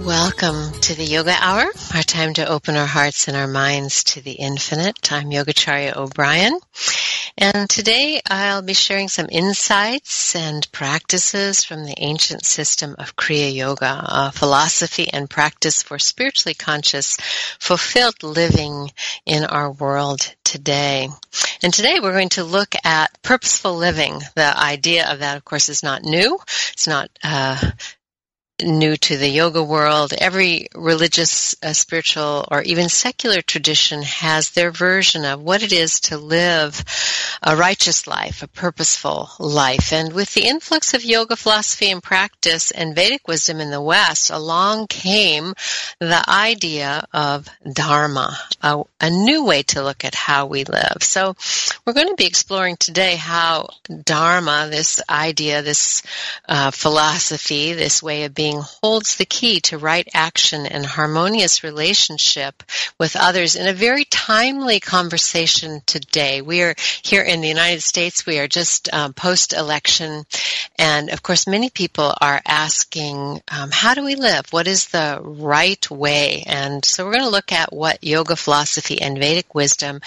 Welcome to the Yoga Hour, our time to open our hearts and our minds to the infinite. I'm Yogacharya O'Brian, and today I'll be sharing some insights and practices from the ancient system of Kriya Yoga, a philosophy and practice for spiritually conscious, fulfilled living in our world today. And today we're going to look at purposeful living. The idea of that, of course, is not new. It's not uh, new to the yoga world. Every religious, uh, spiritual, or even secular tradition has their version of what it is to live a righteous life, a purposeful life. And with the influx of yoga philosophy and practice and Vedic wisdom in the West, along came the idea of Dharma, a, a new way to look at how we live. So we're going to be exploring today how Dharma, this idea, this uh, philosophy, this way of being being holds the key to right action and harmonious relationship with others in a very timely conversation today. We are here in the United States. We are just um, post-election. And of course, many people are asking, um, how do we live? What is the right way? And so we're going to look at what yoga philosophy and Vedic wisdom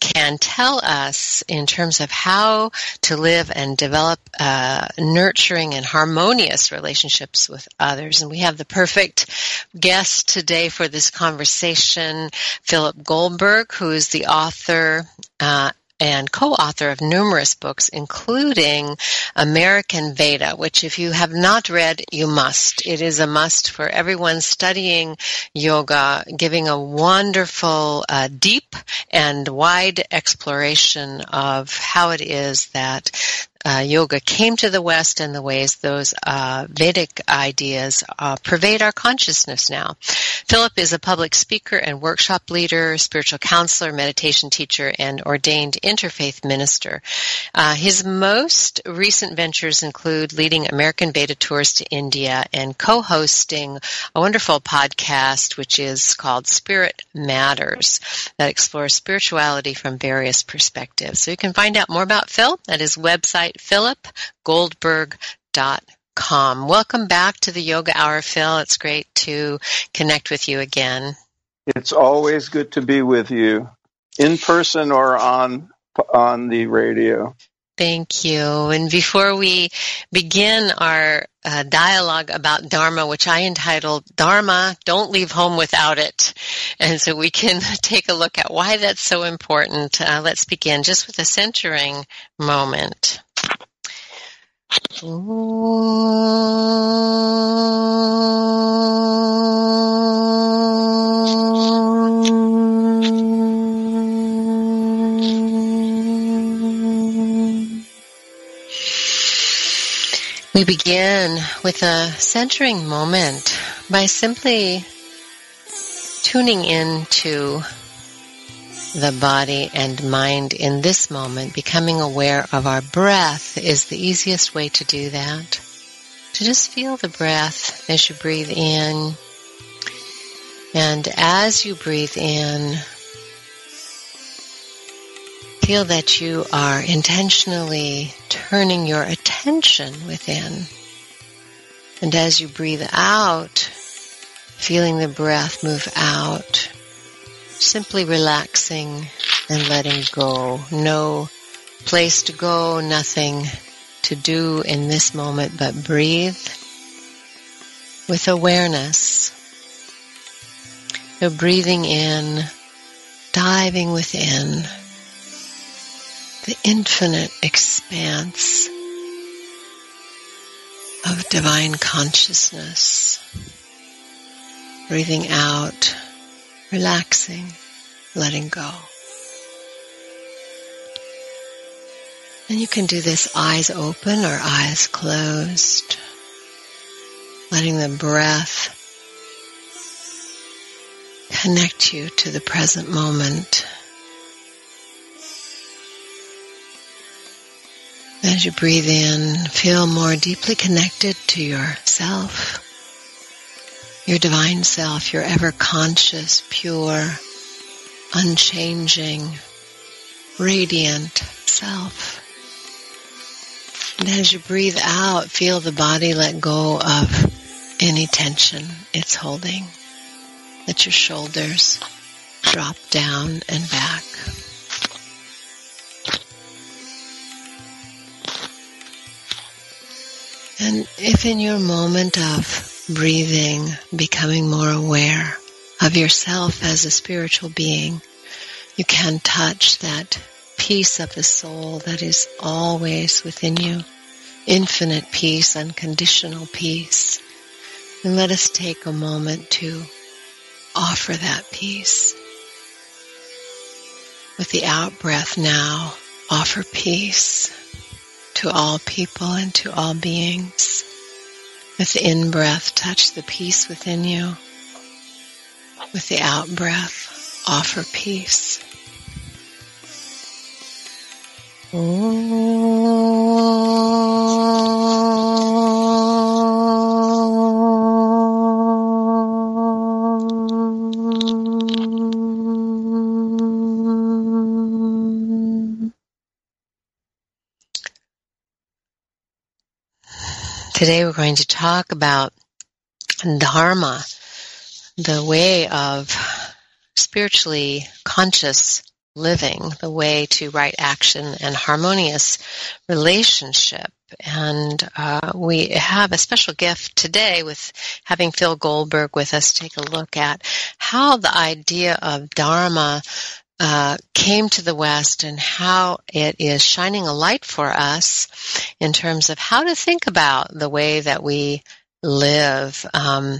can tell us in terms of how to live and develop uh, nurturing and harmonious relationships with others. And we have the perfect guest today for this conversation, Philip Goldberg, who is the author uh, and co-author of numerous books, including American Veda, which if you have not read, you must. It is a must for everyone studying yoga, giving a wonderful, uh, deep and wide exploration of how it is that uh, yoga came to the West and the ways those uh, Vedic ideas uh, pervade our consciousness now. Philip is a public speaker and workshop leader, spiritual counselor, meditation teacher, and ordained interfaith minister. Uh, his most recent ventures include leading American Veda tours to India and co-hosting a wonderful podcast which is called Spirit Matters that explores spirituality from various perspectives. So you can find out more about Phil at his website philipgoldberg.com. Welcome back to the Yoga Hour, Phil. It's great to connect with you again. It's always good to be with you, in person or on on the radio. Thank you. And before we begin our uh, dialogue about Dharma, which I entitled Dharma, Don't Leave Home Without It. And so we can take a look at why that's so important. Uh, let's begin just with a centering moment. We begin with a centering moment by simply tuning in to the body and mind in this moment, becoming aware of our breath is the easiest way to do that. To just feel the breath as you breathe in. And as you breathe in, feel that you are intentionally turning your attention within. And as you breathe out, feeling the breath move out, simply relaxing and letting go. No place to go, nothing to do in this moment but breathe with awareness. So breathing in, diving within the infinite expanse of divine consciousness. Breathing out, relaxing, letting go. And you can do this eyes open or eyes closed, letting the breath connect you to the present moment. As you breathe in, feel more deeply connected to yourself, your divine self, your ever conscious, pure, unchanging, radiant self. And as you breathe out, feel the body let go of any tension it's holding. Let your shoulders drop down and back. And if in your moment of breathing, becoming more aware of yourself as a spiritual being, you can touch that peace of the soul that is always within you, infinite peace, unconditional peace. And let us take a moment to offer that peace. With the out breath now, offer peace to all people and to all beings. With the in-breath, touch the peace within you. With the out-breath, offer peace. Today we're going to talk about Dharma, the way of spiritually conscious living, the way to right action and harmonious relationship. And uh, we have a special gift today with having Phil Goldberg with us take a look at how the idea of Dharma uh, came to the West and how it is shining a light for us in terms of how to think about the way that we live. Um,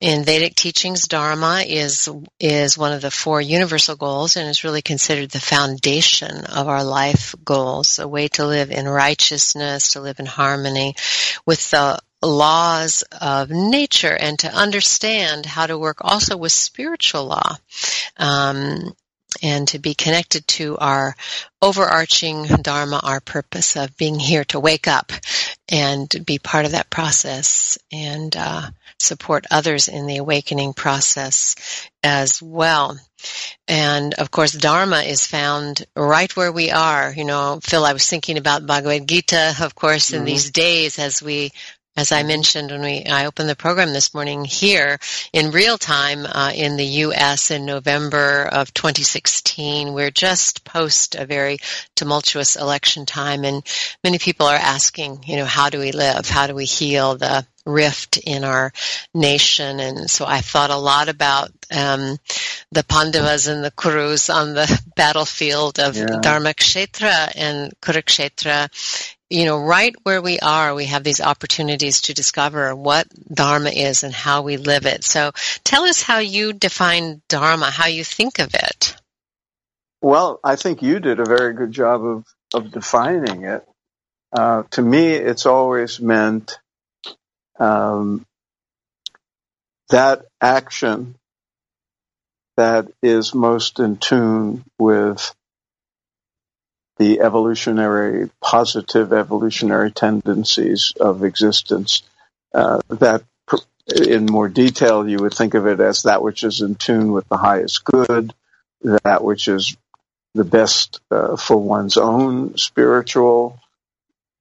in Vedic teachings, Dharma is is one of the four universal goals and is really considered the foundation of our life goals, a way to live in righteousness, to live in harmony with the laws of nature and to understand how to work also with spiritual law. Um, and to be connected to our overarching dharma, our purpose of being here to wake up and be part of that process and uh, support others in the awakening process as well. And of course, Dharma is found right where we are. You know, Phil, I was thinking about Bhagavad Gita, of course, in mm-hmm. these days as we as I mentioned when we I opened the program this morning here in real time uh, in the U.S. in November of 2016, we're just post a very tumultuous election time, and many people are asking, you know, how do we live? How do we heal the rift in our nation? And so I thought a lot about um, the Pandavas and the Kurus on the battlefield of yeah. Dharmakshetra and Kurukshetra you know, right where we are, we have these opportunities to discover what Dharma is and how we live it. So tell us how you define Dharma, how you think of it. Well, I think you did a very good job of, of defining it. uh, to me, it's always meant um, that action that is most in tune with the evolutionary, positive evolutionary tendencies of existence. Uh, that, in more detail, you would think of it as that which is in tune with the highest good, that which is the best uh, for one's own spiritual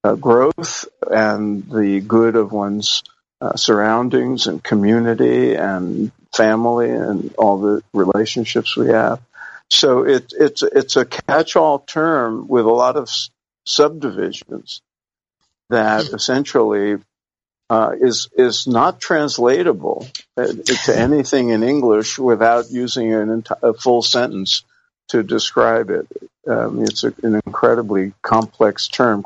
uh, growth and the good of one's uh, surroundings and community and family and all the relationships we have. So it, it's it's a catch-all term with a lot of subdivisions that hmm. essentially uh, is is not translatable uh, to anything in English without using an enti- a full sentence to describe it. Um, it's a, an incredibly complex term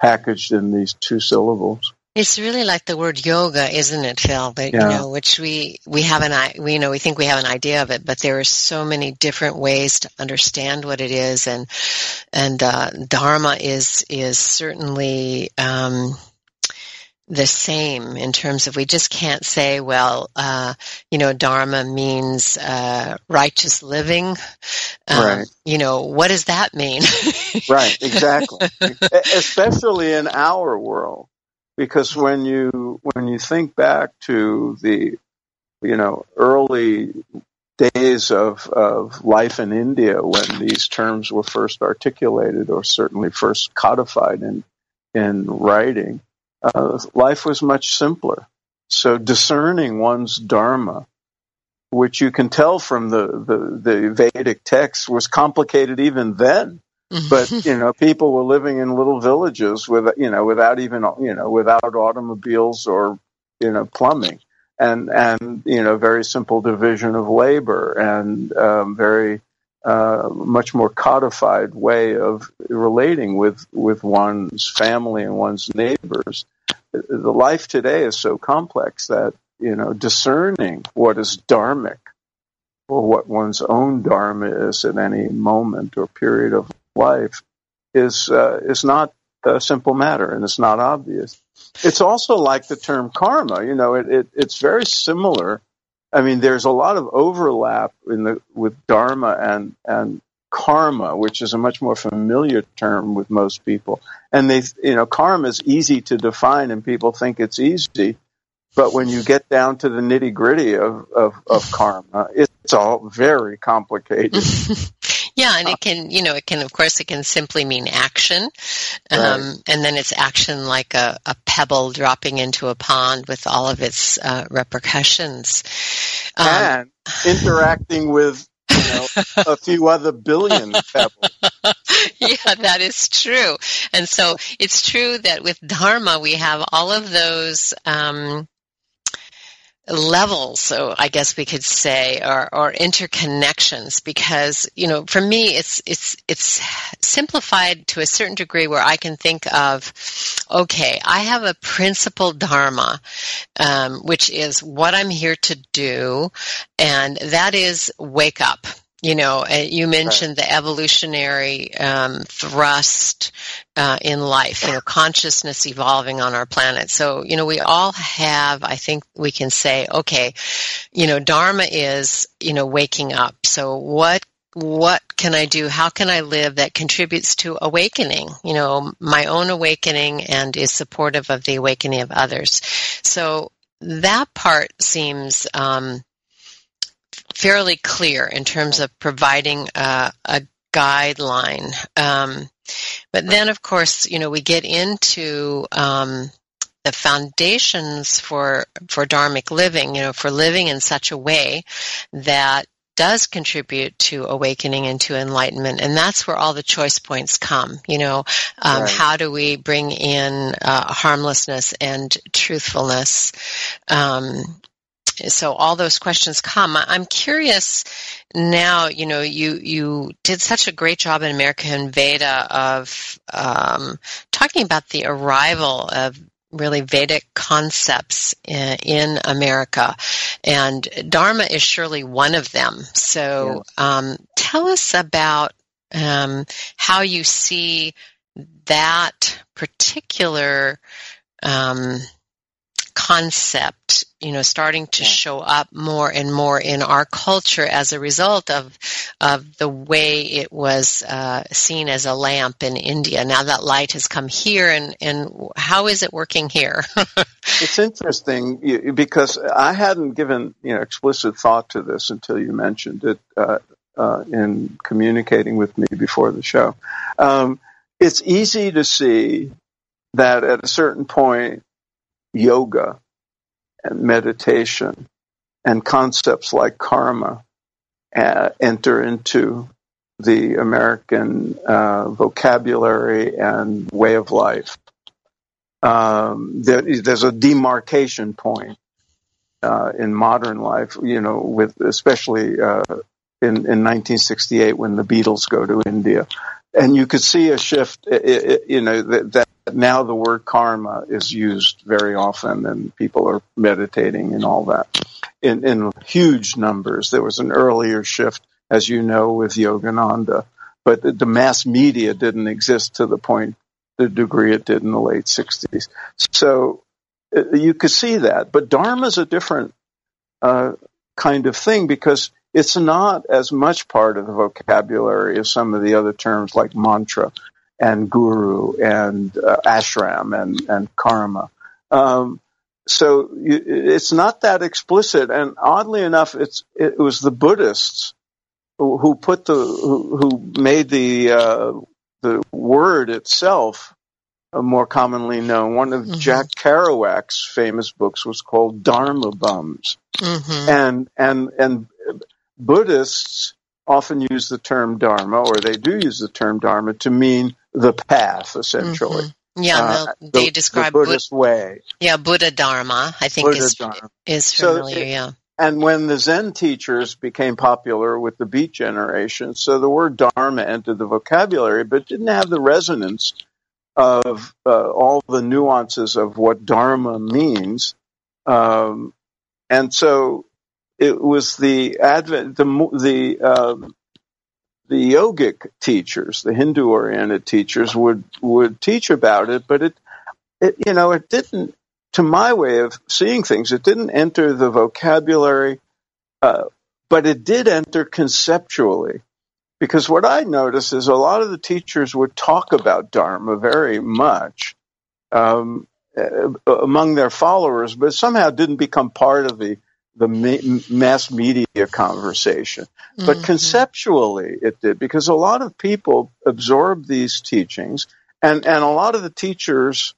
packaged in these two syllables. It's really like the word yoga, isn't it, Phil? That, yeah. You know, which we we have an we you know we think we have an idea of it, but there are so many different ways to understand what it is, and and uh, Dharma is is certainly. Um, the same in terms of we just can't say, well, uh, you know, Dharma means uh, righteous living. Um, right. You know, what does that mean? right, exactly. Especially in our world because when you when you think back to the you know early days of, of life in India when these terms were first articulated or certainly first codified in in writing, uh, life was much simpler. So discerning one's dharma, which you can tell from the, the, the Vedic texts, was complicated even then but you know people were living in little villages with you know without even you know without automobiles or you know plumbing. And and you know very simple division of labor and um, very uh, much more codified way of relating with with one's family and one's neighbors. The life today is so complex that you know discerning what is dharmic or what one's own dharma is at any moment or period of life is uh, is not a simple matter and it's not obvious. It's also like the term karma. You know, it, it it's very similar. I mean, there's a lot of overlap in the with dharma and and karma, which is a much more familiar term with most people. And they, you know, karma is easy to define, and people think it's easy. But when you get down to the nitty gritty of, of, of karma, it's all very complicated. Yeah, and it can, you know, it can, of course, it can simply mean action. Um, right. And then it's action like a, a, pebble dropping into a pond with all of its uh, repercussions. Um, and interacting with you know, a few other billion pebbles. yeah, that is true. And so it's true that with Dharma, we have all of those um, levels, so I guess we could say, or, or interconnections, because you know, for me, it's it's it's simplified to a certain degree where I can think of, okay, I have a principle dharma, um, which is what I'm here to do, and that is wake up. You know, uh, you mentioned right. the evolutionary um, thrust uh, in life, you know, consciousness evolving on our planet. So, you know, we all have, I think we can say, okay, you know, Dharma is, you know, waking up. So what what can I do? How can I live that contributes to awakening, you know, my own awakening and is supportive of the awakening of others? So that part seems um, fairly clear in terms of providing a, a guideline. Um, but then, of course, you know, we get into um, the foundations for for dharmic living. You know, for living in such a way that does contribute to awakening and to enlightenment and that's where all the choice points come you know um, right. how do we bring in uh, harmlessness and truthfulness um, so all those questions come. I'm curious now, you know, you, you did such a great job in American Veda of um, talking about the arrival of really Vedic concepts in, in, America. And Dharma is surely one of them. So um, tell us about um, how you see that particular um, concept, you know, starting to yeah. show up more and more in our culture as a result of of the way it was uh, seen as a lamp in India. Now that light has come here, and and how is it working here? it's interesting because I hadn't given you know explicit thought to this until you mentioned it uh, uh, in communicating with me before the show. Um, it's easy to see that at a certain point yoga and meditation and concepts like karma uh, enter into the American uh, vocabulary and way of life. Um, there, there's a demarcation point uh, in modern life, you know, with especially uh, in, in 1968 when the Beatles go to India, and you could see a shift, you know, that, that now the word karma is used very often and people are meditating and all that in, in huge numbers. There was an earlier shift, as you know, with Yogananda, but the, the mass media didn't exist to the point, the degree it did in the late 60s. So uh, you could see that. But Dharma is a different uh, kind of thing because it's not as much part of the vocabulary as some of the other terms like mantra and guru and uh, ashram and, and karma. Um, so you, it's not that explicit. And oddly enough, it's, it was the Buddhists who, who put the, who, who made the, uh, the word itself uh, more commonly known. One of mm-hmm. Jack Kerouac's famous books was called Dharma Bums. Mm-hmm. And, and, and Buddhists often use the term Dharma, or they do use the term Dharma to mean the path, essentially. Mm-hmm. Yeah, uh, they the, describe the Buddhist Bud- way. Yeah, Buddha Dharma, I think Buddha is, Dharma. is familiar, so it, yeah. And when the Zen teachers became popular with the Beat generation, so the word Dharma entered the vocabulary, but didn't have the resonance of uh, all the nuances of what Dharma means. Um, and so it was the advent, the, the, um, the yogic teachers, the Hindu oriented teachers would, would teach about it, but it, it, you know, it didn't, to my way of seeing things, it didn't enter the vocabulary, uh, but it did enter conceptually. Because what I noticed is a lot of the teachers would talk about Dharma very much um, uh, among their followers, but somehow didn't become part of the the ma- mass media conversation. Mm-hmm. But conceptually, it did because a lot of people absorbed these teachings, and, and a lot of the teachers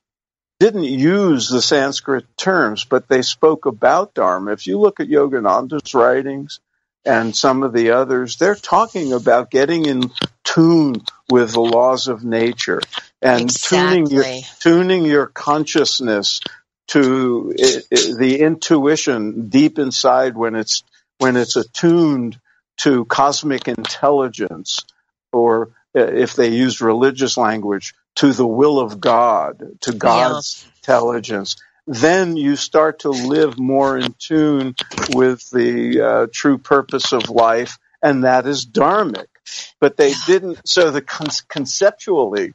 didn't use the Sanskrit terms, but they spoke about Dharma. If you look at Yogananda's writings and some of the others, they're talking about getting in tune with the laws of nature and exactly. tuning your tuning your consciousness to it, it, the intuition deep inside when it's when it's attuned to cosmic intelligence, or uh, if they use religious language, to the will of God, to God's yeah. intelligence. Then you start to live more in tune with the uh, true purpose of life, and that is dharmic. But they didn't. So the con- conceptually,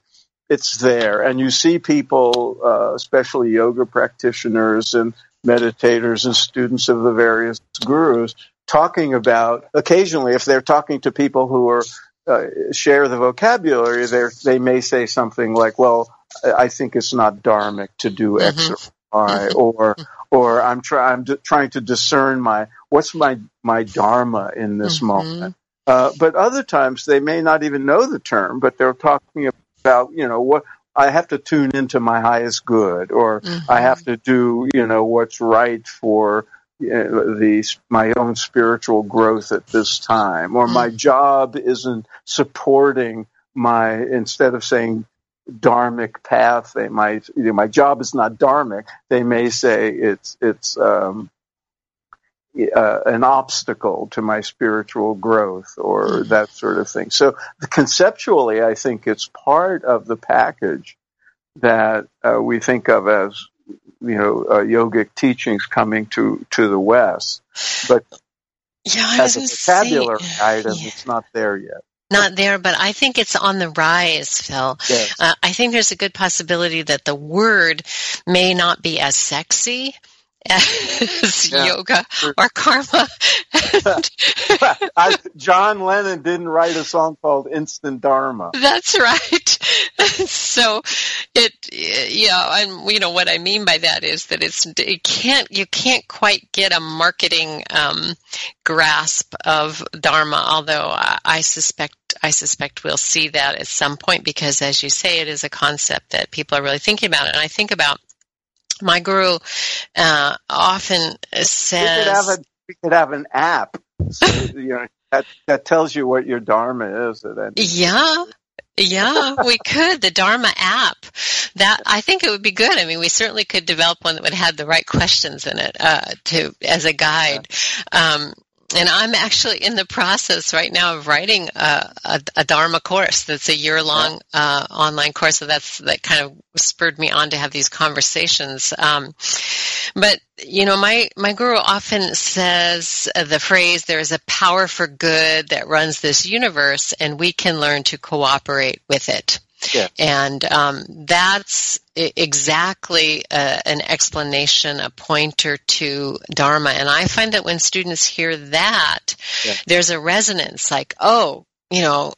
it's there, and you see people, uh, especially yoga practitioners and meditators and students of the various gurus, talking about occasionally if they're talking to people who are uh, share the vocabulary, they they may say something like, "Well, I think it's not dharmic to do mm-hmm. X or Y," or or I'm trying I'm d- trying to discern my what's my my dharma in this mm-hmm. moment. Uh, but other times they may not even know the term, but they're talking about you know what I have to tune into my highest good, or mm-hmm. I have to do you know what's right for you know, the my own spiritual growth at this time, or mm-hmm. my job isn't supporting my instead of saying dharmic path, they might you know, my job is not dharmic. They may say it's it's um, uh, an obstacle to my spiritual growth or mm-hmm. that sort of thing. So conceptually, I think it's part of the package that uh, we think of as you know uh, yogic teachings coming to to the West, but yeah, as a vocabulary say, item, yeah. it's not there yet. not there, but I think it's on the rise, Phil. Yes. Uh, I think there's a good possibility that the word may not be as sexy as Yeah. yoga or karma. I, John Lennon didn't write a song called Instant Dharma. That's right. so it, yeah, and you know what I mean by that is that it's it can't you can't quite get a marketing um, grasp of dharma. Although I, I suspect I suspect we'll see that at some point because, as you say, it is a concept that people are really thinking about. And I think about my guru uh, often We says. could have a we could have an app, so, you know, that that tells you what your dharma is. At any- Yeah. Yeah, we could. The Dharma app. That I think it would be good. I mean, we certainly could develop one that would have the right questions in it uh, to as a guide. Um, and I'm actually in the process right now of writing a, a, a Dharma course. That's a year long uh, online course. So that's that kind of spurred me on to have these conversations. Um, but you know, my my guru often says the phrase, "There is a power for good that runs this universe, and we can learn to cooperate with it." Yeah. And um, that's exactly uh, an explanation, a pointer to Dharma. And I find that when students hear that, Yeah. there's a resonance like, oh, you know,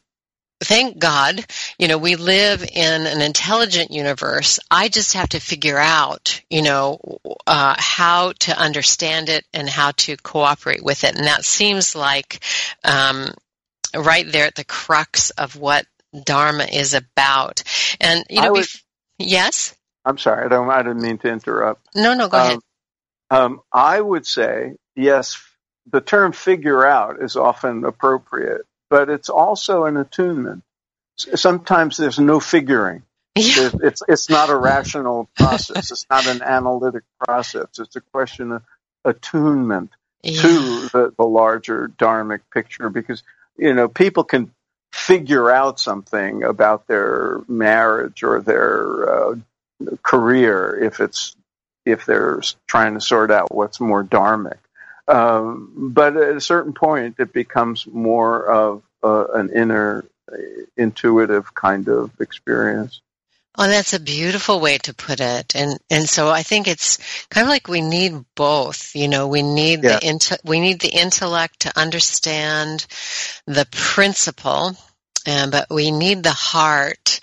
thank God, you know, we live in an intelligent universe. I just have to figure out, you know, uh, how to understand it and how to cooperate with it. And that seems like um, right there at the crux of what Dharma is about. And, you know, I would- bef- yes? I'm sorry, I don't. I didn't mean to interrupt. No, no, go ahead. Um, um, I would say yes. The term "figure out" is often appropriate, but it's also an attunement. Sometimes there's no figuring. Yeah. It's it's not a rational process. It's not an analytic process. It's a question of attunement Yeah. to the, the larger dharmic picture because you know people can figure out something about their marriage or their uh, career if it's if they're trying to sort out what's more dharmic. Um, but at a certain point it becomes more of uh, an inner uh, intuitive kind of experience Oh, that's a beautiful way to put it. And and so I think it's kind of like we need both. You know, we need Yeah. the inte- we need the intellect to understand the principle, um, but we need the heart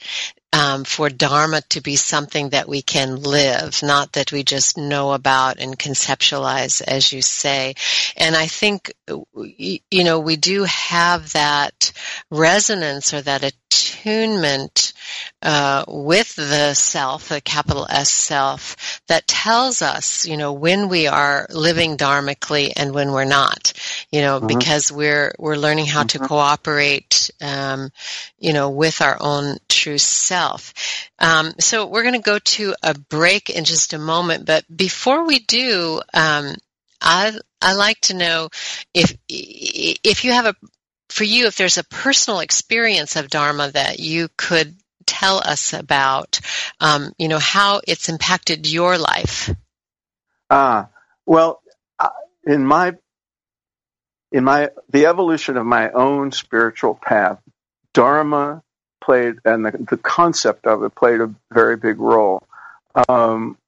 um, for Dharma to be something that we can live, not that we just know about and conceptualize, as you say. And I think, you know, we do have that resonance or that attunement uh, with the self, the capital S self, that tells us, you know, when we are living dharmically and when we're not, you know, Mhm. because we're we're learning how to Mhm. cooperate, um, you know, with our own true self. Um, so we're going to go to a break in just a moment, but before we do, um, I I like to know if if you have a for you if there's a personal experience of dharma that you could tell us about um, you know how it's impacted your life Ah, well, uh, in my in my the evolution of my own spiritual path, Dharma played, and the, the concept of it played a very big role. Um,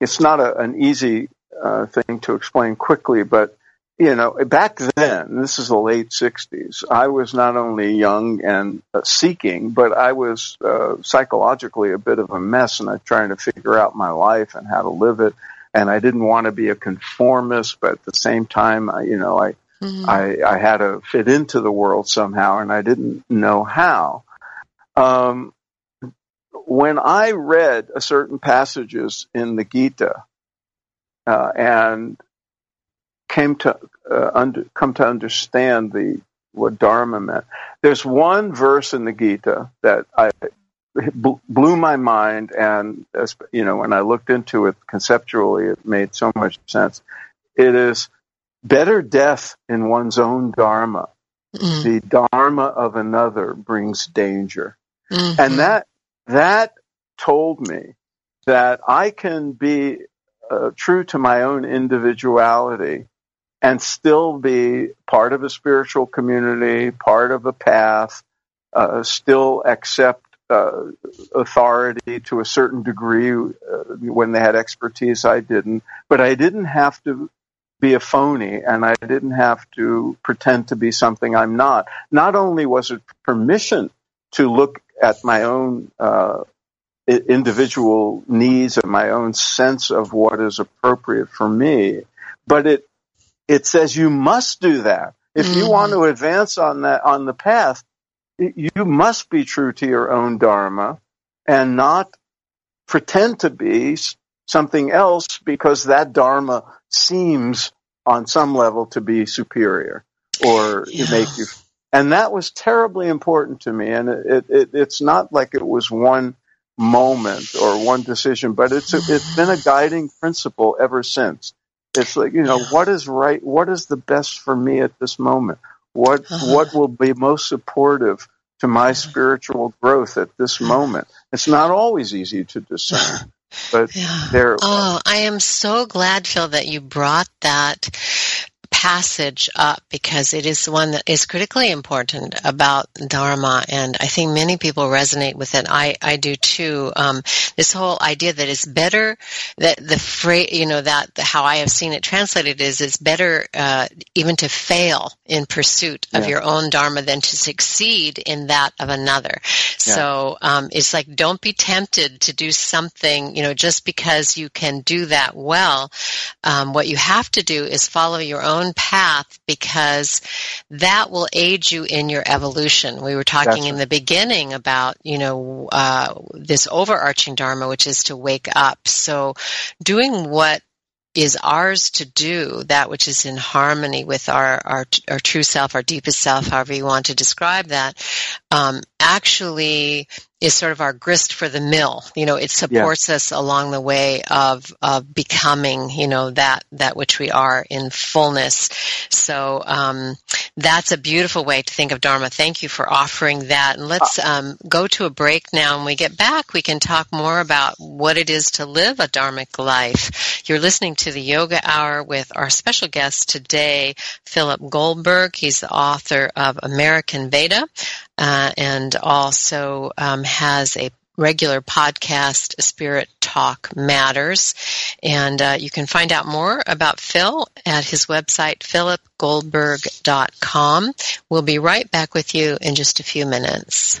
it's not a, an easy uh, thing to explain quickly, but you know, back then, this is the late '60s. I was not only young and uh, seeking, but I was uh, psychologically a bit of a mess, and I was trying to figure out my life and how to live it and I didn't want to be a conformist, but at the same time, I, you know, I, Mhm. I, I had to fit into the world somehow, and I didn't know how. Um, when I read a certain passages in the Gita uh, and came to uh, under, come to understand the what Dharma meant, there's one verse in the Gita that I blew my mind and as- you know when i looked into it conceptually it made so much sense it is better death in one's own dharma Mhm. the dharma of another brings danger Mhm. and that that told me that i can be uh, true to my own individuality and still be part of a spiritual community, part of a path, uh, still accept uh, authority to a certain degree uh, when they had expertise. I didn't, but I didn't have to be a phony and I didn't have to pretend to be something I'm not. Not only was it permission to look at my own uh, individual needs and my own sense of what is appropriate for me, but it it says you must do that. If mm-hmm. you want to advance on that on the path, you must be true to your own dharma and not pretend to be something else because that dharma seems on some level to be superior or yeah. make you and that was terribly important to me and it, it, it's not like it was one moment or one decision but it's a, it's been a guiding principle ever since it's like you know what is right what is the best for me at this moment what uh-huh. what will be most supportive to my spiritual growth at this moment it's not always easy to discern but yeah. there oh i am so glad phil that you brought that passage up because it is one that is critically important about Dharma, and I think many people resonate with it. I, I do too. Um, this whole idea that it's better that the phrase, you know, that how I have seen it translated is it's better uh, even to fail in pursuit of yeah. your own Dharma than to succeed in that of another. Yeah. So um, it's like don't be tempted to do something, you know, just because you can do that well. Um, what you have to do is follow your own path because that will aid you in your evolution. We were talking in the beginning about, you know, uh, this overarching dharma, which is to wake up. So doing what is ours to do, that which is in harmony with our, our, our true self, our deepest self, however you want to describe that, um, actually is sort of our grist for the mill. You know, it supports yeah. us along the way of of becoming, you know, that that which we are in fullness. So um, that's a beautiful way to think of Dharma. Thank you for offering that. And let's uh, um, go to a break now. When we get back, we can talk more about what it is to live a dharmic life. You're listening to the Yoga Hour with our special guest today, Philip Goldberg. He's the author of American Veda, uh, and also um, has a regular podcast, Spirit Talk Matters. And uh, you can find out more about Phil at his website, philipgoldberg.com. We'll be right back with you in just a few minutes.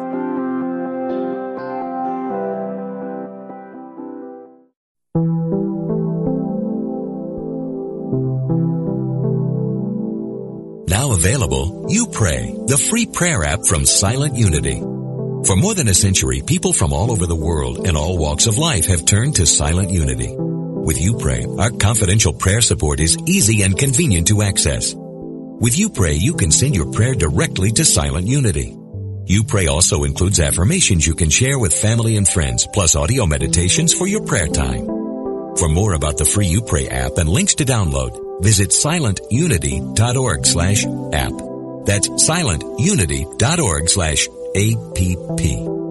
Now available, You Pray, the free prayer app from Silent Unity. For more than a century, people from all over the world and all walks of life have turned to Silent Unity. With You Pray, our confidential prayer support is easy and convenient to access. With You Pray, you can send your prayer directly to Silent Unity. You Pray also includes affirmations you can share with family and friends, plus audio meditations for your prayer time. For more about the free You Pray app and links to download, visit silentunity.org slash app. That's silentunity.org slash app.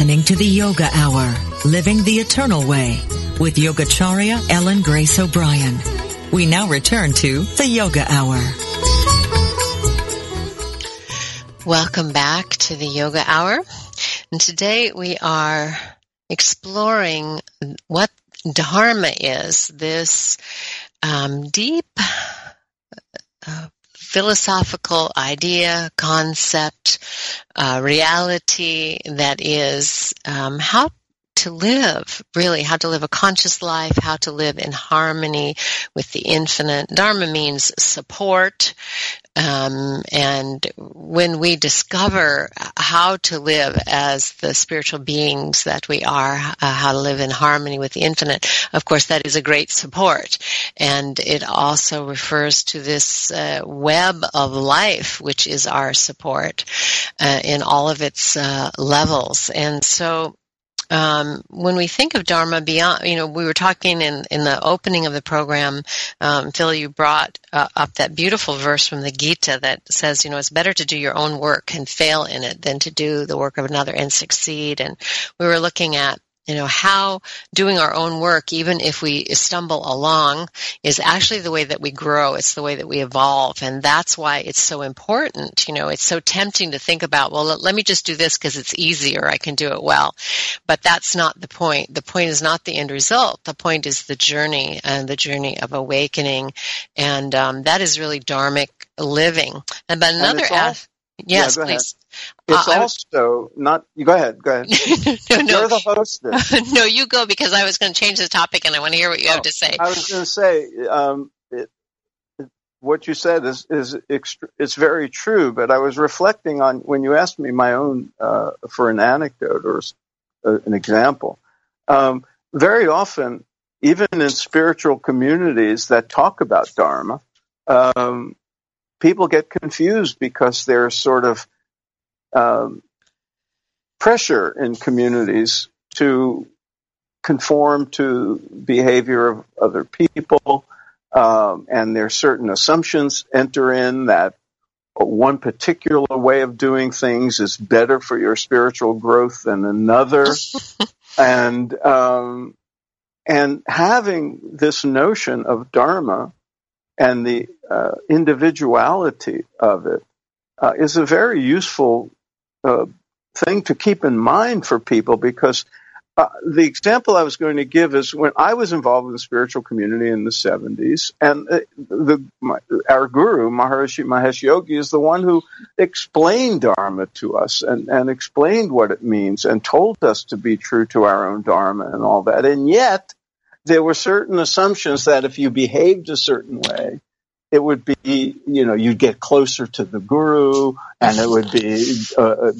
Listening to the Yoga Hour, Living the Eternal Way, with Yogacharya Ellen Grace O'Brian. We now return to the Yoga Hour. Welcome back to the Yoga Hour. And today we are exploring what Dharma is, this um, deep uh, philosophical idea, concept, uh, reality that is um, how to live, really, how to live a conscious life, how to live in harmony with the infinite. Dharma means support. Um, and when we discover how to live as the spiritual beings that we are, uh, how to live in harmony with the infinite, of course, that is a great support. And it also refers to this uh, web of life, which is our support uh, in all of its uh, levels. And so um, when we think of Dharma beyond, you know, we were talking in, in the opening of the program, um, Phil, you brought uh, up that beautiful verse from the Gita that says, you know, it's better to do your own work and fail in it than to do the work of another and succeed. And we were looking at you know how doing our own work even if we stumble along is actually the way that we grow. It's the way that we evolve. And that's why it's so important you know it's so tempting to think about well let, let me just do this because it's easier. I can do it well. But that's not the point. The point is not the end result. The point is the journey and the journey of awakening. And um, that is really dharmic living. And but another and Yes, yeah, please. It's Uh, also not. You go ahead. Go ahead. no, no, You're the host. Then. no, you go because I was going to change the topic and I want to hear what you Oh, have to say. I was going to say, um, it, it, what you said is is extr it's very true. But I was reflecting on when you asked me my own uh, for an anecdote or uh, an example. Um, very often, even in spiritual communities that talk about Dharma, um, people get confused because there's sort of um, pressure in communities to conform to behavior of other people, um, and there's certain assumptions enter in that one particular way of doing things is better for your spiritual growth than another, and um, and having this notion of dharma and the uh, individuality of it uh, is a very useful uh, thing to keep in mind for people because uh, the example I was going to give is when I was involved in the spiritual community in the 70s, and uh, the, my, our guru, Maharishi Mahesh Yogi, is the one who explained Dharma to us and, and explained what it means and told us to be true to our own Dharma and all that. And yet, there were certain assumptions that if you behaved a certain way, it would be, you know, you'd get closer to the guru, and it would be, uh,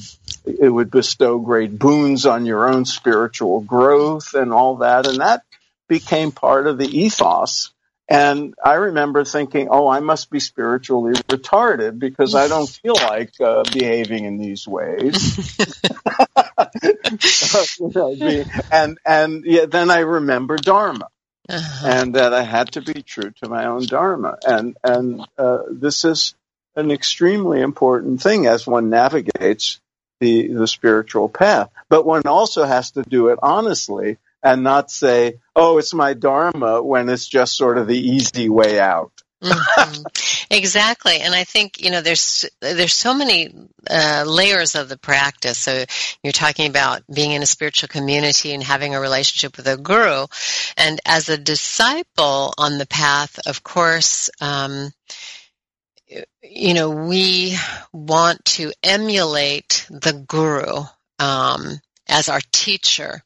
it would bestow great boons on your own spiritual growth and all that, and that became part of the ethos. And I remember thinking, oh, I must be spiritually retarded because I don't feel like uh, behaving in these ways. You know, be- and and yeah, then I remember Dharma Uh-huh. and that I had to be true to my own dharma. And and uh, this is an extremely important thing as one navigates the the spiritual path. But one also has to do it honestly and not say, "Oh, it's my dharma," when it's just sort of the easy way out. Mhm. Exactly, and I think you know there's there's so many uh, layers of the practice. So you're talking about being in a spiritual community and having a relationship with a guru, and as a disciple on the path, of course, um, you know we want to emulate the guru um, as our teacher,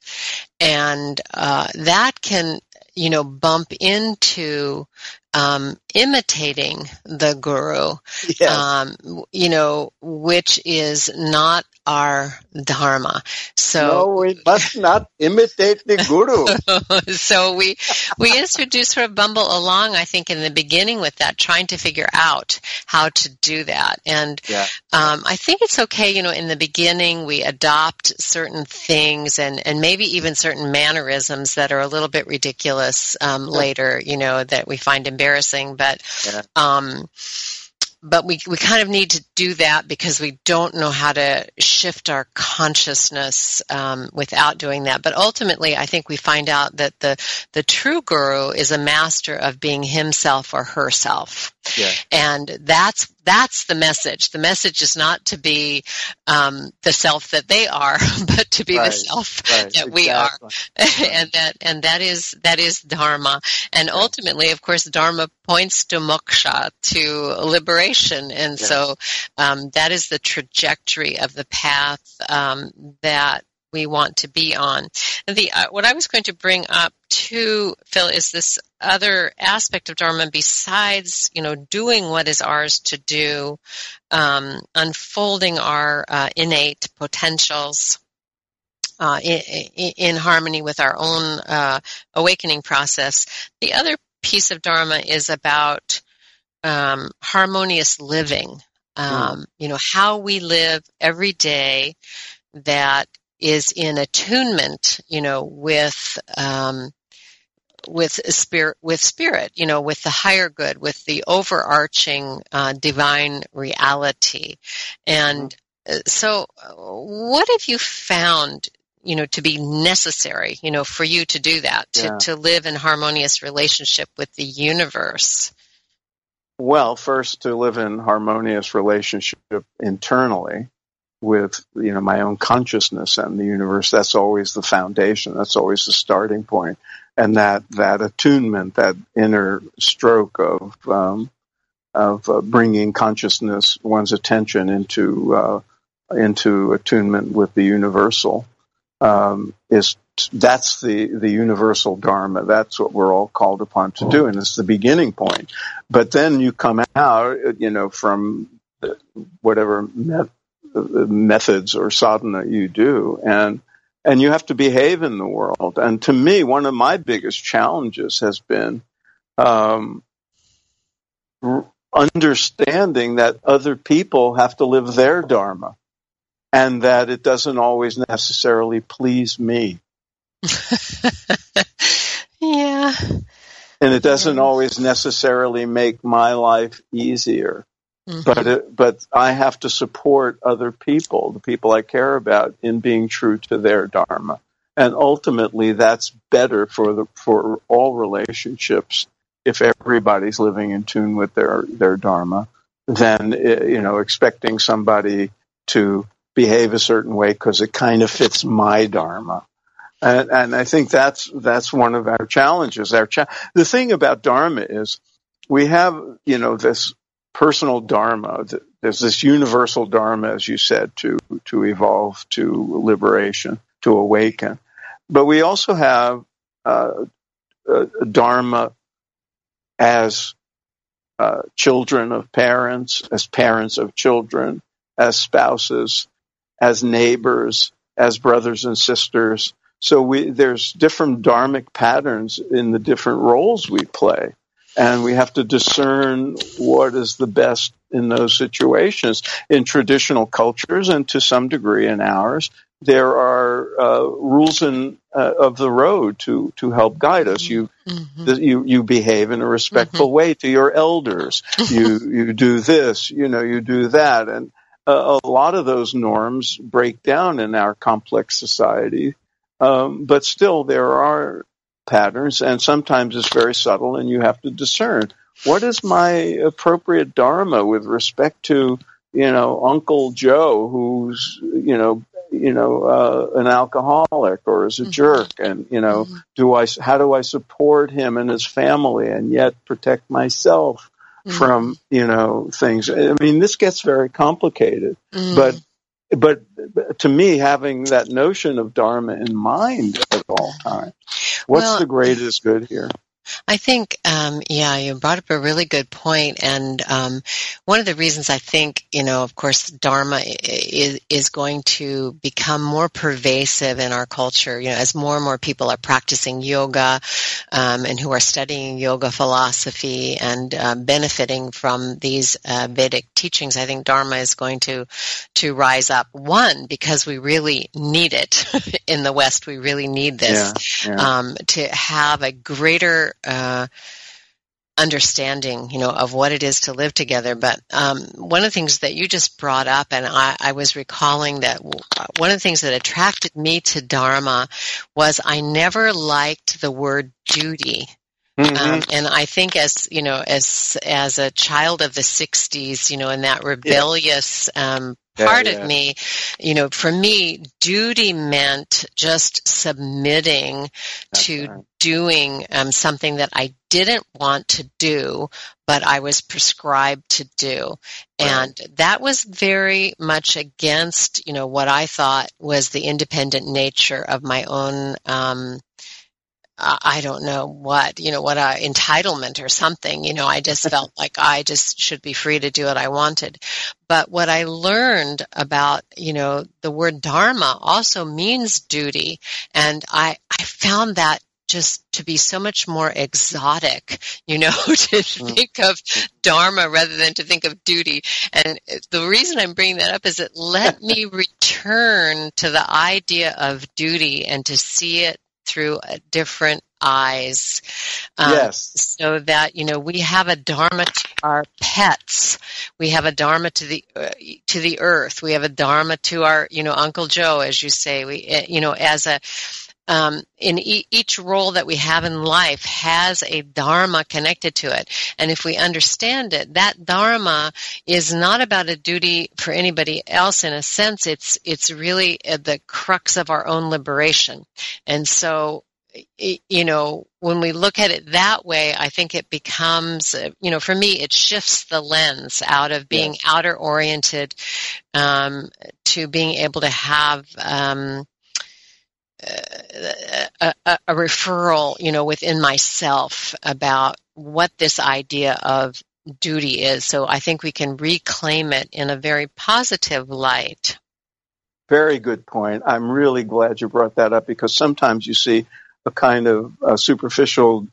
and uh, that can you know bump into um, imitating the guru, Yes. um, you know, which is not our dharma. So no, we must not imitate the guru. so we we introduce sort of bumble along i think in the beginning with that trying to figure out how to do that and Yeah. um, i think it's okay you know in the beginning we adopt certain things and and maybe even certain mannerisms that are a little bit ridiculous um, later you know that we find embarrassing but Yeah. um but we, we kind of need to do that because we don't know how to shift our consciousness um, without doing that. But ultimately, I think we find out that the the true guru is a master of being himself or herself, Yeah. and that's that's the message. The message is not to be um, the self that they are, but to be Right, the self Right. that we are and that and that is that is dharma and ultimately of course dharma points to moksha to liberation and Yes. so um, that is the trajectory of the path um, that we want to be on the uh, what i was going to bring up too phil is this other aspect of dharma besides you know doing what is ours to do um, unfolding our uh, innate potentials uh, in, in harmony with our own uh, awakening process. The other piece of Dharma is about um, harmonious living. Um, You know, how we live every day that is in attunement, you know, with um, with spirit, with spirit, you know, with the higher good, with the overarching uh, divine reality, and uh, so, what have you found you know to be necessary you know for you to do that to, Yeah. to live in harmonious relationship with the universe? Well, first to live in harmonious relationship internally with you know my own consciousness and the universe. That's always the foundation. That's always the starting point, and that that attunement, that inner stroke of um, of uh, bringing consciousness, one's attention into uh, into attunement with the universal, um, is that's the the universal dharma. That's what we're all called upon to do, and it's the beginning point. But then you come out, you know, from whatever methods or sadhana you do, and and you have to behave in the world. And to me, one of my biggest challenges has been um, r- understanding that other people have to live their dharma, and that it doesn't always necessarily please me. yeah and it doesn't always necessarily make my life easier Mhm. but it, but I have to support other people the people I care about in being true to their dharma and ultimately that's better for the for all relationships if everybody's living in tune with their their dharma than eh, you know expecting somebody to behave a certain way because it kind of fits my dharma and, and I think that's that's one of our challenges. Our cha- the thing about dharma is we have you know this personal dharma. There's this universal dharma, as you said, to to evolve to liberation, to awaken. But we also have uh, dharma as uh, children of parents, as parents of children, as spouses, as neighbors, as brothers and sisters. So we there's different dharmic patterns in the different roles we play, and we have to discern what is the best in those situations. In traditional cultures, and to some degree in ours, there are uh, rules in, uh, of the road to to help guide us. You Mhm. that you you behave in a respectful way to your elders. you you do this, you know, you do that, and uh, a lot of those norms break down in our complex society. Um, but still, there are patterns, and sometimes it's very subtle, and you have to discern what is my appropriate dharma with respect to you know Uncle Joe, who's you know you know uh, an alcoholic or is a Mhm. jerk, and you know Mhm. do I how do I support him and his family and yet protect myself Mhm. from you know things? I mean, this gets very complicated, Mhm. but but to me, having that notion of dharma in mind at all times, what's Well, the greatest good here? I think, um, yeah, you brought up a really good point, and um, one of the reasons I think, you know, of course, Dharma is is going to become more pervasive in our culture. You know, as more and more people are practicing yoga, um, and who are studying yoga philosophy and um, benefiting from these uh, Vedic teachings, I think Dharma is going to to rise up. One, because we really need it in the West. We really need this yeah, yeah. Um, to have a greater uh, understanding, you know, of what it is to live together. But um, one of the things that you just brought up, and I, I was recalling that one of the things that attracted me to Dharma was I never liked the word duty. Mm-hmm. Um, and I think as you know, as as a child of the '60s, you know, in that rebellious um, part yeah, yeah. of me, you know, for me, duty meant just submitting That's to right. doing um, something that I didn't want to do, but I was prescribed to do. Right. And that was very much against, you know, what I thought was the independent nature of my own um, I don't know what, you know, what a entitlement or something. You know, I just felt like I just should be free to do what I wanted. But what I learned about, you know, the word dharma also means duty. And I, I found that just to be so much more exotic, you know, to mm. think of dharma rather than to think of duty. And the reason I'm bringing that up is it let me return to the idea of duty and to see it through different eyes. Um, yes. So that you know we have a dharma to our pets, we have a dharma to the uh, to the earth, we have a dharma to our you know Uncle Joe, as you say, we eh, you know as a um, in e- each role that we have in life has a dharma connected to it. And if we understand it, that dharma is not about a duty for anybody else in a sense. It's, it's really the crux of our own liberation. And so, you know, when we look at it that way, I think it becomes, you know, for me, it shifts the lens out of being yes. outer oriented um, to being able to have um, a, a, a referral, you know, within myself about what this idea of duty is. So I think we can reclaim it in a very positive light. Very good point. I'm really glad you brought that up because sometimes you see a kind of a superficial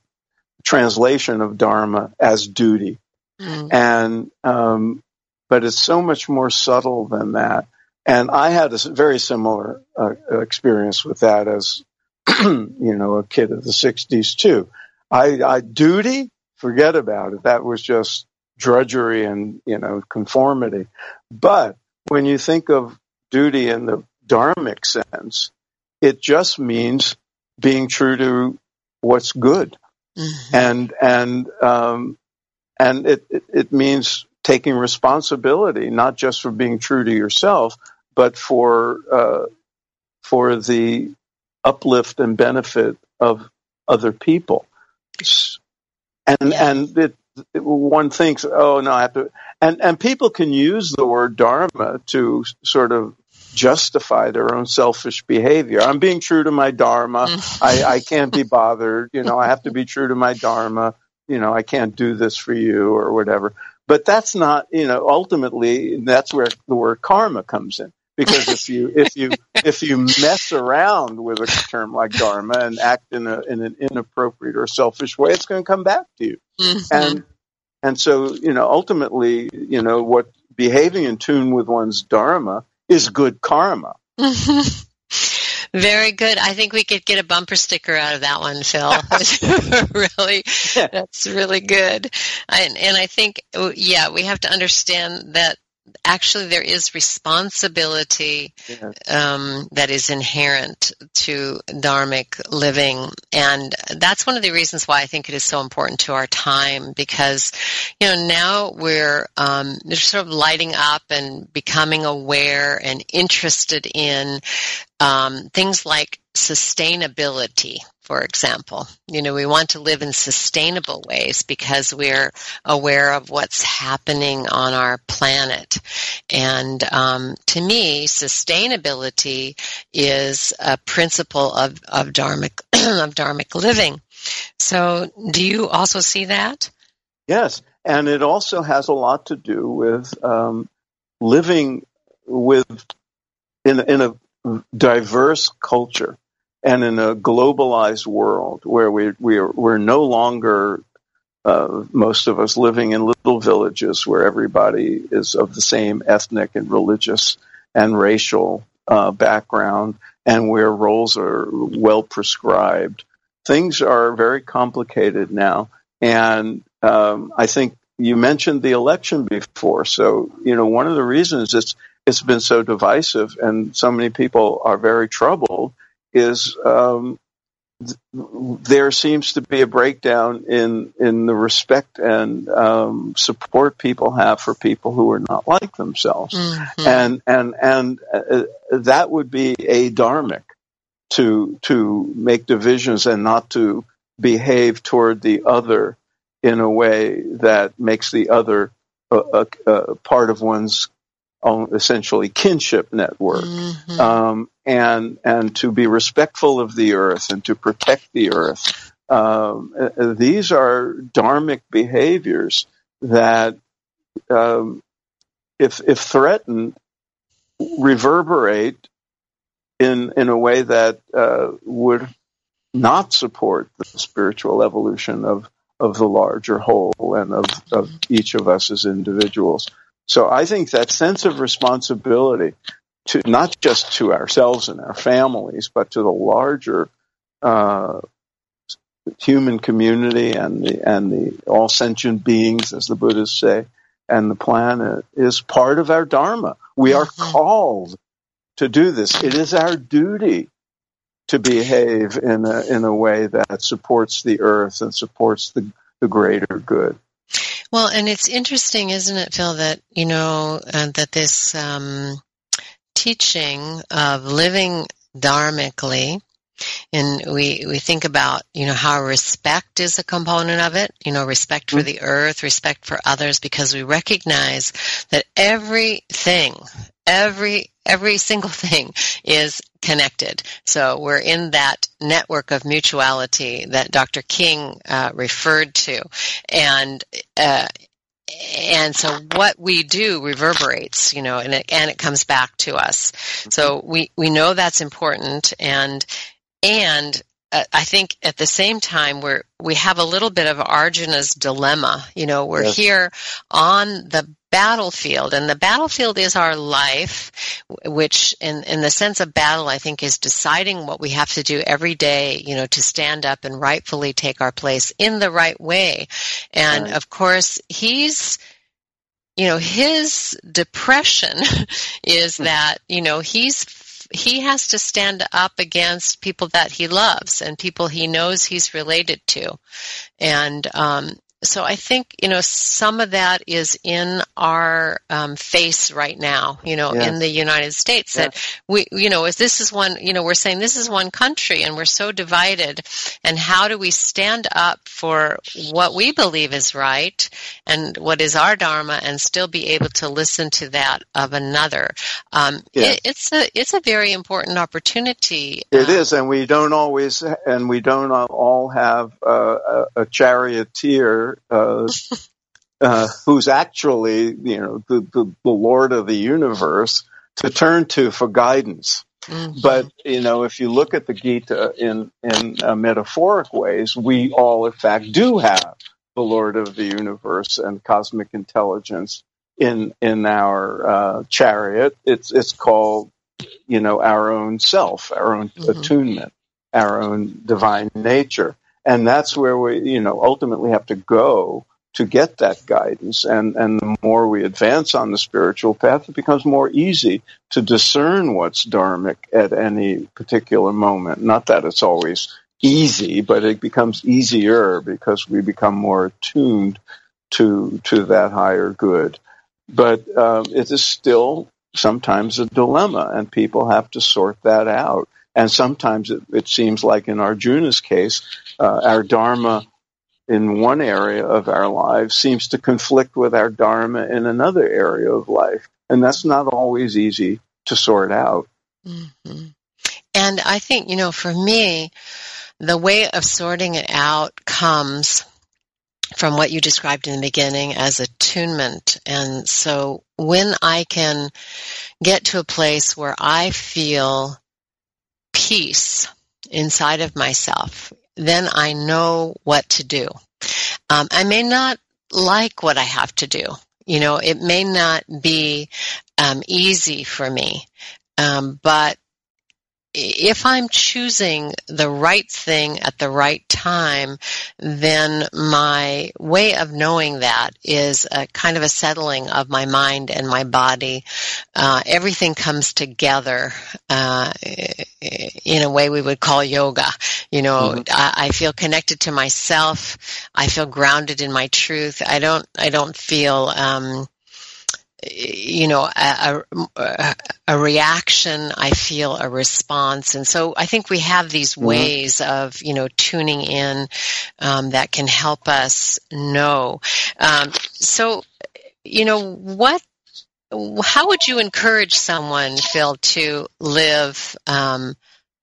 translation of dharma as duty, mm. and um, but it's so much more subtle than that. And I had a very similar uh, experience with that as, you know, a kid of the 60s too. I, I duty, forget about it. That was just drudgery and, you know, conformity. But when you think of duty in the dharmic sense, it just means being true to what's good. Mm-hmm. And, and, um, and it, it, it means taking responsibility, not just for being true to yourself, but for uh, for the uplift and benefit of other people. And yeah. and it, it, one thinks, oh no, I have to. And and people can use the word dharma to sort of justify their own selfish behavior. I'm being true to my dharma. I, I can't be bothered. You know, I have to be true to my dharma. You know, I can't do this for you or whatever. But that's not, you know, ultimately that's where the word karma comes in because if you if you if you mess around with a term like dharma and act in a in an inappropriate or selfish way, it's going to come back to you. Mm-hmm. And and so you know ultimately you know what behaving in tune with one's dharma is good karma. Mm-hmm. Very good. I think we could get a bumper sticker out of that one, Phil. really, that's really good. And, and I think, yeah, we have to understand that actually there is responsibility um, that is inherent to dharmic living. And that's one of the reasons why i think it is so important to our time because you know now we're um, sort of lighting up and becoming aware and interested in um, things like sustainability for example. You know, we want to live in sustainable ways because we're aware of what's happening on our planet. And um, to me, sustainability is a principle of, of dharmic of dharmic living. So, do you also see that? Yes, and it also has a lot to do with um, living with in in a diverse culture and in a globalized world where we we are, we're no longer uh, most of us living in little villages where everybody is of the same ethnic and religious and racial uh, background and where roles are well prescribed. Things are very complicated now. And um, I think you mentioned the election before. So, you know, one of the reasons it's, it's been so divisive and so many people are very troubled is um, there seems to be a breakdown in in the respect and um, support people have for people who are not like themselves, mm-hmm. and and and uh, that would be a dharmic to to make divisions and not to behave toward the other in a way that makes the other a, a, a part of one's own essentially kinship network. Mm-hmm. Um, and and to be respectful of the earth and to protect the earth. Um, these are dharmic behaviors that, um, if if threatened, reverberate in in a way that uh, would not support the spiritual evolution of of the larger whole and of, of each of us as individuals. So I think that sense of responsibility to not just to ourselves and our families, but to the larger uh, human community and the and the all sentient beings, as the Buddhists say, and the planet is part of our dharma. We are mm-hmm. called to do this. It is our duty to behave in a in a way that supports the earth and supports the the greater good. Well, and it's interesting, isn't it, Phil, that you know uh, that this um, teaching of living dharmically and we we think about you know how respect is a component of it you know respect for mm-hmm. the earth respect for others because we recognize that everything every every single thing is connected so we're in that network of mutuality that dr king uh, referred to and uh, and so what we do reverberates, you know, and it, and it comes back to us. So we, we know that's important and, and I think at the same time we're we have a little bit of Arjuna's dilemma. You know, we're yes. here on the battlefield, and the battlefield is our life, which, in in the sense of battle, I think is deciding what we have to do every day. You know, to stand up and rightfully take our place in the right way. And right. of course, he's you know his depression is hmm. that you know he's he has to stand up against people that he loves and people he knows he's related to. And um, so I think you know some of that is in our um, face right now. You know, yes. in the United States, yes. that we, you know, if this is one, you know, we're saying this is one country, and we're so divided. And how do we stand up for what we believe is right and what is our dharma, and still be able to listen to that of another? Um, yes. it, it's a it's a very important opportunity. It um, is, and we don't always, and we don't all have uh, a, a charioteer uh, uh, who's actually, you know, the, the, the, Lord of the universe to turn to for guidance. Mm-hmm. But you know, if you look at the Gita in in uh, metaphoric ways, we all, in fact, do have the Lord of the universe and cosmic intelligence in in our uh, chariot. It's it's called, you know, our own self, our own mm-hmm. attunement, our own divine nature and that's where we you know ultimately have to go to get that guidance. And and the more we advance on the spiritual path it becomes more easy to discern what's dharmic at any particular moment. Not that it's always easy but it becomes easier because we become more attuned to to that higher good. But um, it is still sometimes a dilemma and people have to sort that out and sometimes it, it seems like in Arjuna's case, uh, our Dharma in one area of our lives seems to conflict with our Dharma in another area of life. And that's not always easy to sort out. Mm-hmm. And I think, you know, for me, the way of sorting it out comes from what you described in the beginning as attunement. And so when I can get to a place where I feel peace inside of myself, then I know what to do. Um, I may not like what I have to do. You know, it may not be um, easy for me, um, but if I'm choosing the right thing at the right time, then my way of knowing that is a kind of a settling of my mind and my body. Uh, everything comes together uh, in a way we would call yoga. You know, mm-hmm. I, I feel connected to myself. I feel grounded in my truth. I don't. I don't feel. Um, you know a, a, a, reaction i feel a response. And so i think we have these mm-hmm. ways of you know tuning in um, that can help us know. Um, so you know what how would you encourage someone phil to live um,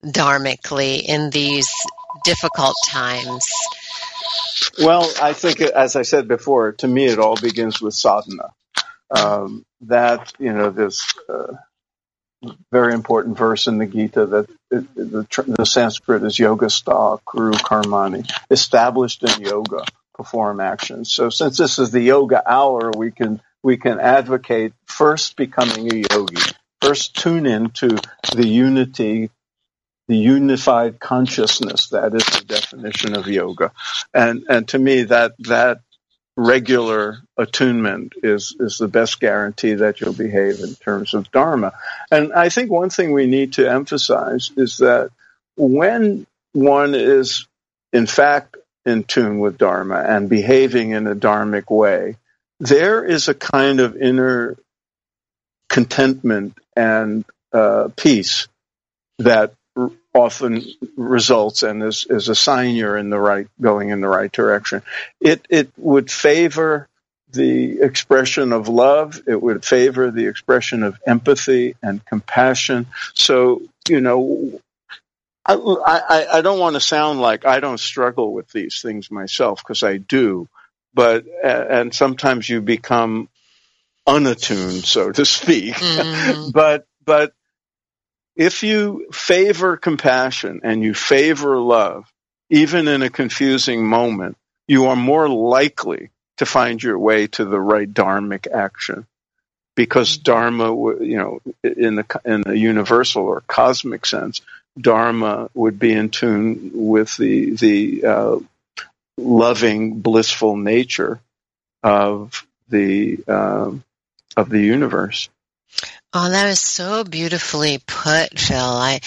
dharmically in these difficult times? Well i think as i said before to me it all begins with sadhana um, that you know this uh, very important verse in the Gita that it, the, the Sanskrit is yoga yogastha kuru karmani, established in yoga, perform actions. So since this is the yoga hour, we can we can advocate first becoming a yogi, first tune in to the unity the unified consciousness that is the definition of yoga and and to me that that regular attunement is is the best guarantee that you'll behave in terms of dharma. And I think one thing we need to emphasize is that when one is in fact in tune with dharma and behaving in a dharmic way, there is a kind of inner contentment and uh, peace that often results and is, is a sign you're in the right going in the right direction. It it would favor the expression of love. It would favor the expression of empathy and compassion. So you know. I, I, I don't want to sound like I don't struggle with these things myself because I do, but and sometimes you become unattuned, so to speak. Mm. but but if you favor compassion and you favor love, even in a confusing moment, you are more likely to find your way to the right dharmic action. Because dharma, you know, in the in the universal or cosmic sense, dharma would be in tune with the the uh, loving, blissful nature of the uh, of the universe. Oh, that was so beautifully put, Phil. I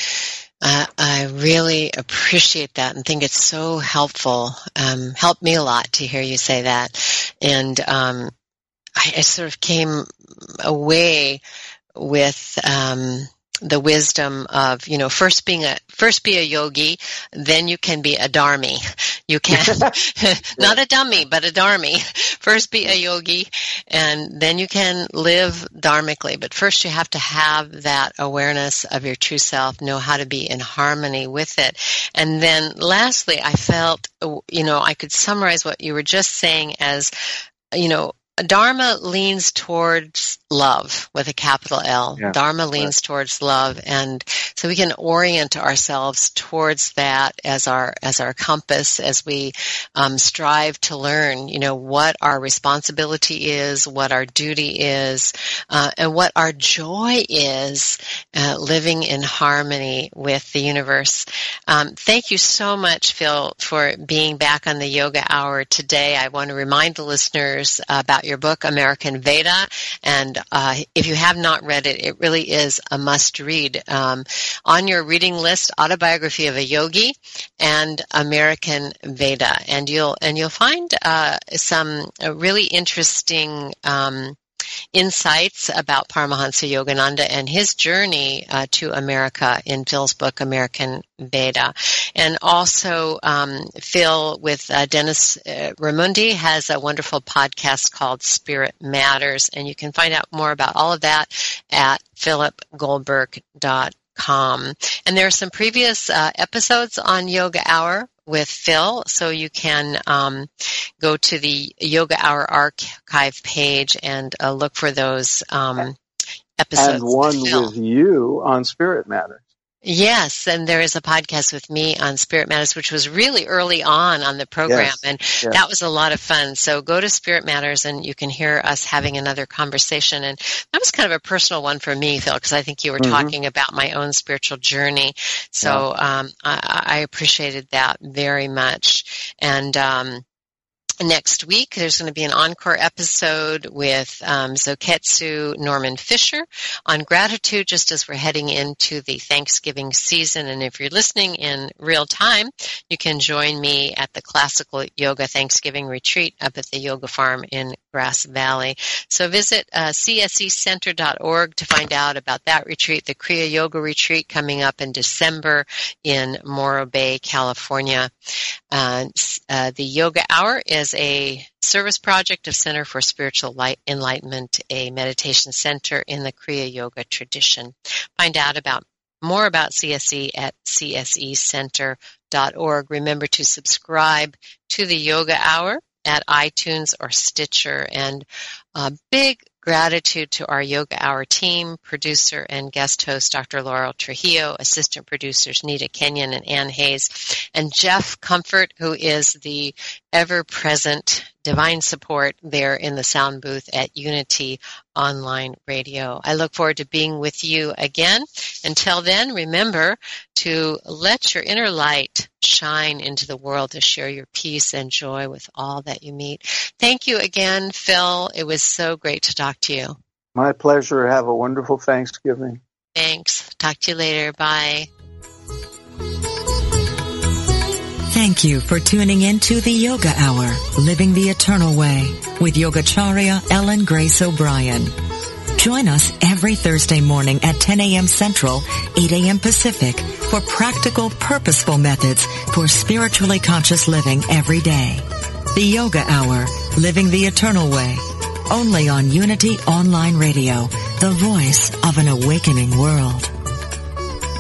uh, I really appreciate that and think it's so helpful. Um, helped me a lot to hear you say that, and um, I, I, sort of came away with um, the wisdom of you know first being a first be a yogi then you can be a dharmi. You can not a dummy but a dharmi. First be a yogi and then you can live dharmically. But first you have to have that awareness of your true self know how to be in harmony with it. And then lastly i felt you know i could summarize what you were just saying as you know Dharma leans towards love with a capital L. Yeah, Dharma leans right. towards love, and so we can orient ourselves towards that as our as our compass as we um, strive to learn. You know what our responsibility is, what our duty is, uh, and what our joy is. Uh, living in harmony with the universe. Um, thank you so much, Phil, for being back on the Yoga Hour today. I want to remind the listeners about your your book, American Veda. And uh, if you have not read it, it really is a must read. Um, on your reading list, Autobiography of a Yogi and American Veda. And you'll, and you'll find uh, some really interesting um, insights about Paramahansa Yogananda and his journey uh, to America in Phil's book, American Veda. And also, um, Phil with uh, Dennis uh, Raimondi has a wonderful podcast called Spirit Matters, and you can find out more about all of that at philipgoldberg.com. And there are some previous uh, episodes on Yoga Hour with Phil, so you can um, go to the Yoga Hour archive page and uh, look for those um, episodes. And one with you on Spirit Matters. Yes, and there is a podcast with me on Spirit Matters, which was really early on on the program, yes, and yes. that was a lot of fun. So go to Spirit Matters, and you can hear us having another conversation. And that was kind of a personal one for me, Phil, because I think you were mm-hmm. talking about my own spiritual journey. So yeah. um, I, I, appreciated that very much, and. Um, next week. There's going to be an encore episode with um, Zoketsu Norman Fischer on gratitude, just as we're heading into the Thanksgiving season. And if you're listening in real time, you can join me at the Classical Yoga Thanksgiving Retreat up at the Yoga Farm in Grass Valley. So visit uh, csecenter.org to find out about that retreat, the Kriya Yoga Retreat coming up in December in Morro Bay, California. Uh, uh, the Yoga Hour is a service project of Center for Spiritual Light Enlightenment, a meditation center in the Kriya Yoga tradition. Find out about more about CSE at csecenter.org. Remember to subscribe to the Yoga Hour at iTunes or Stitcher. And a big gratitude to our Yoga Hour team, producer and guest host Dr. Laurel Trujillo, assistant producers Nita Kenyon and Ann Hayes, and Jeff Comfort, who is the ever-present divine support there in the sound booth at Unity Online Radio. I look forward to being with you again. Until then, remember to let your inner light shine into the world to share your peace and joy with all that you meet. Thank you again, Phil. It was so great to talk to you. My pleasure. Have a wonderful Thanksgiving. Thanks. Talk to you later. Bye. Thank you for tuning in to the Yoga Hour, Living the Eternal Way, with Yogacharya Ellen Grace O'Brian. Join us every Thursday morning at 10 a.m. Central, 8 a.m. Pacific for practical, purposeful methods for spiritually conscious living every day. The Yoga Hour, Living the Eternal Way, only on Unity Online Radio, the voice of an awakening world.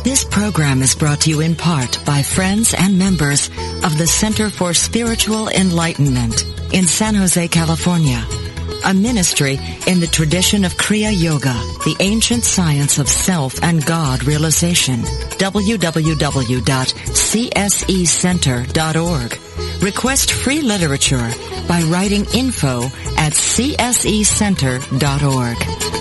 This program is brought to you in part by friends and members of the Center for Spiritual Enlightenment in San Jose, California. A ministry in the tradition of Kriya Yoga, the ancient science of self and God realization. www.csecenter.org. Request free literature by writing info at csecenter.org.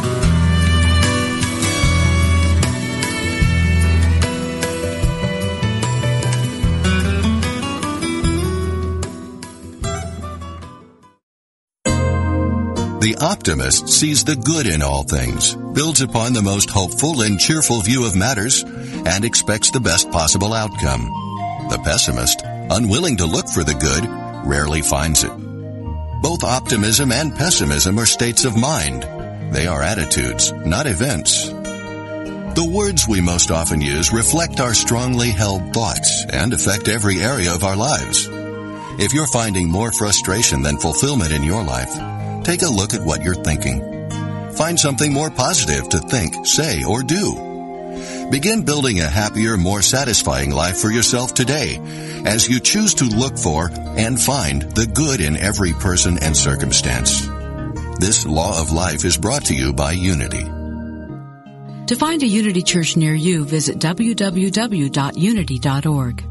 The optimist sees the good in all things, builds upon the most hopeful and cheerful view of matters, and expects the best possible outcome. The pessimist, unwilling to look for the good, rarely finds it. Both optimism and pessimism are states of mind. They are attitudes, not events. The words we most often use reflect our strongly held thoughts and affect every area of our lives. If you're finding more frustration than fulfillment in your life, Take a look at what you're thinking. Find something more positive to think, say, or do. Begin building a happier, more satisfying life for yourself today as you choose to look for and find the good in every person and circumstance. This law of life is brought to you by Unity. To find a Unity Church near you, visit www.unity.org.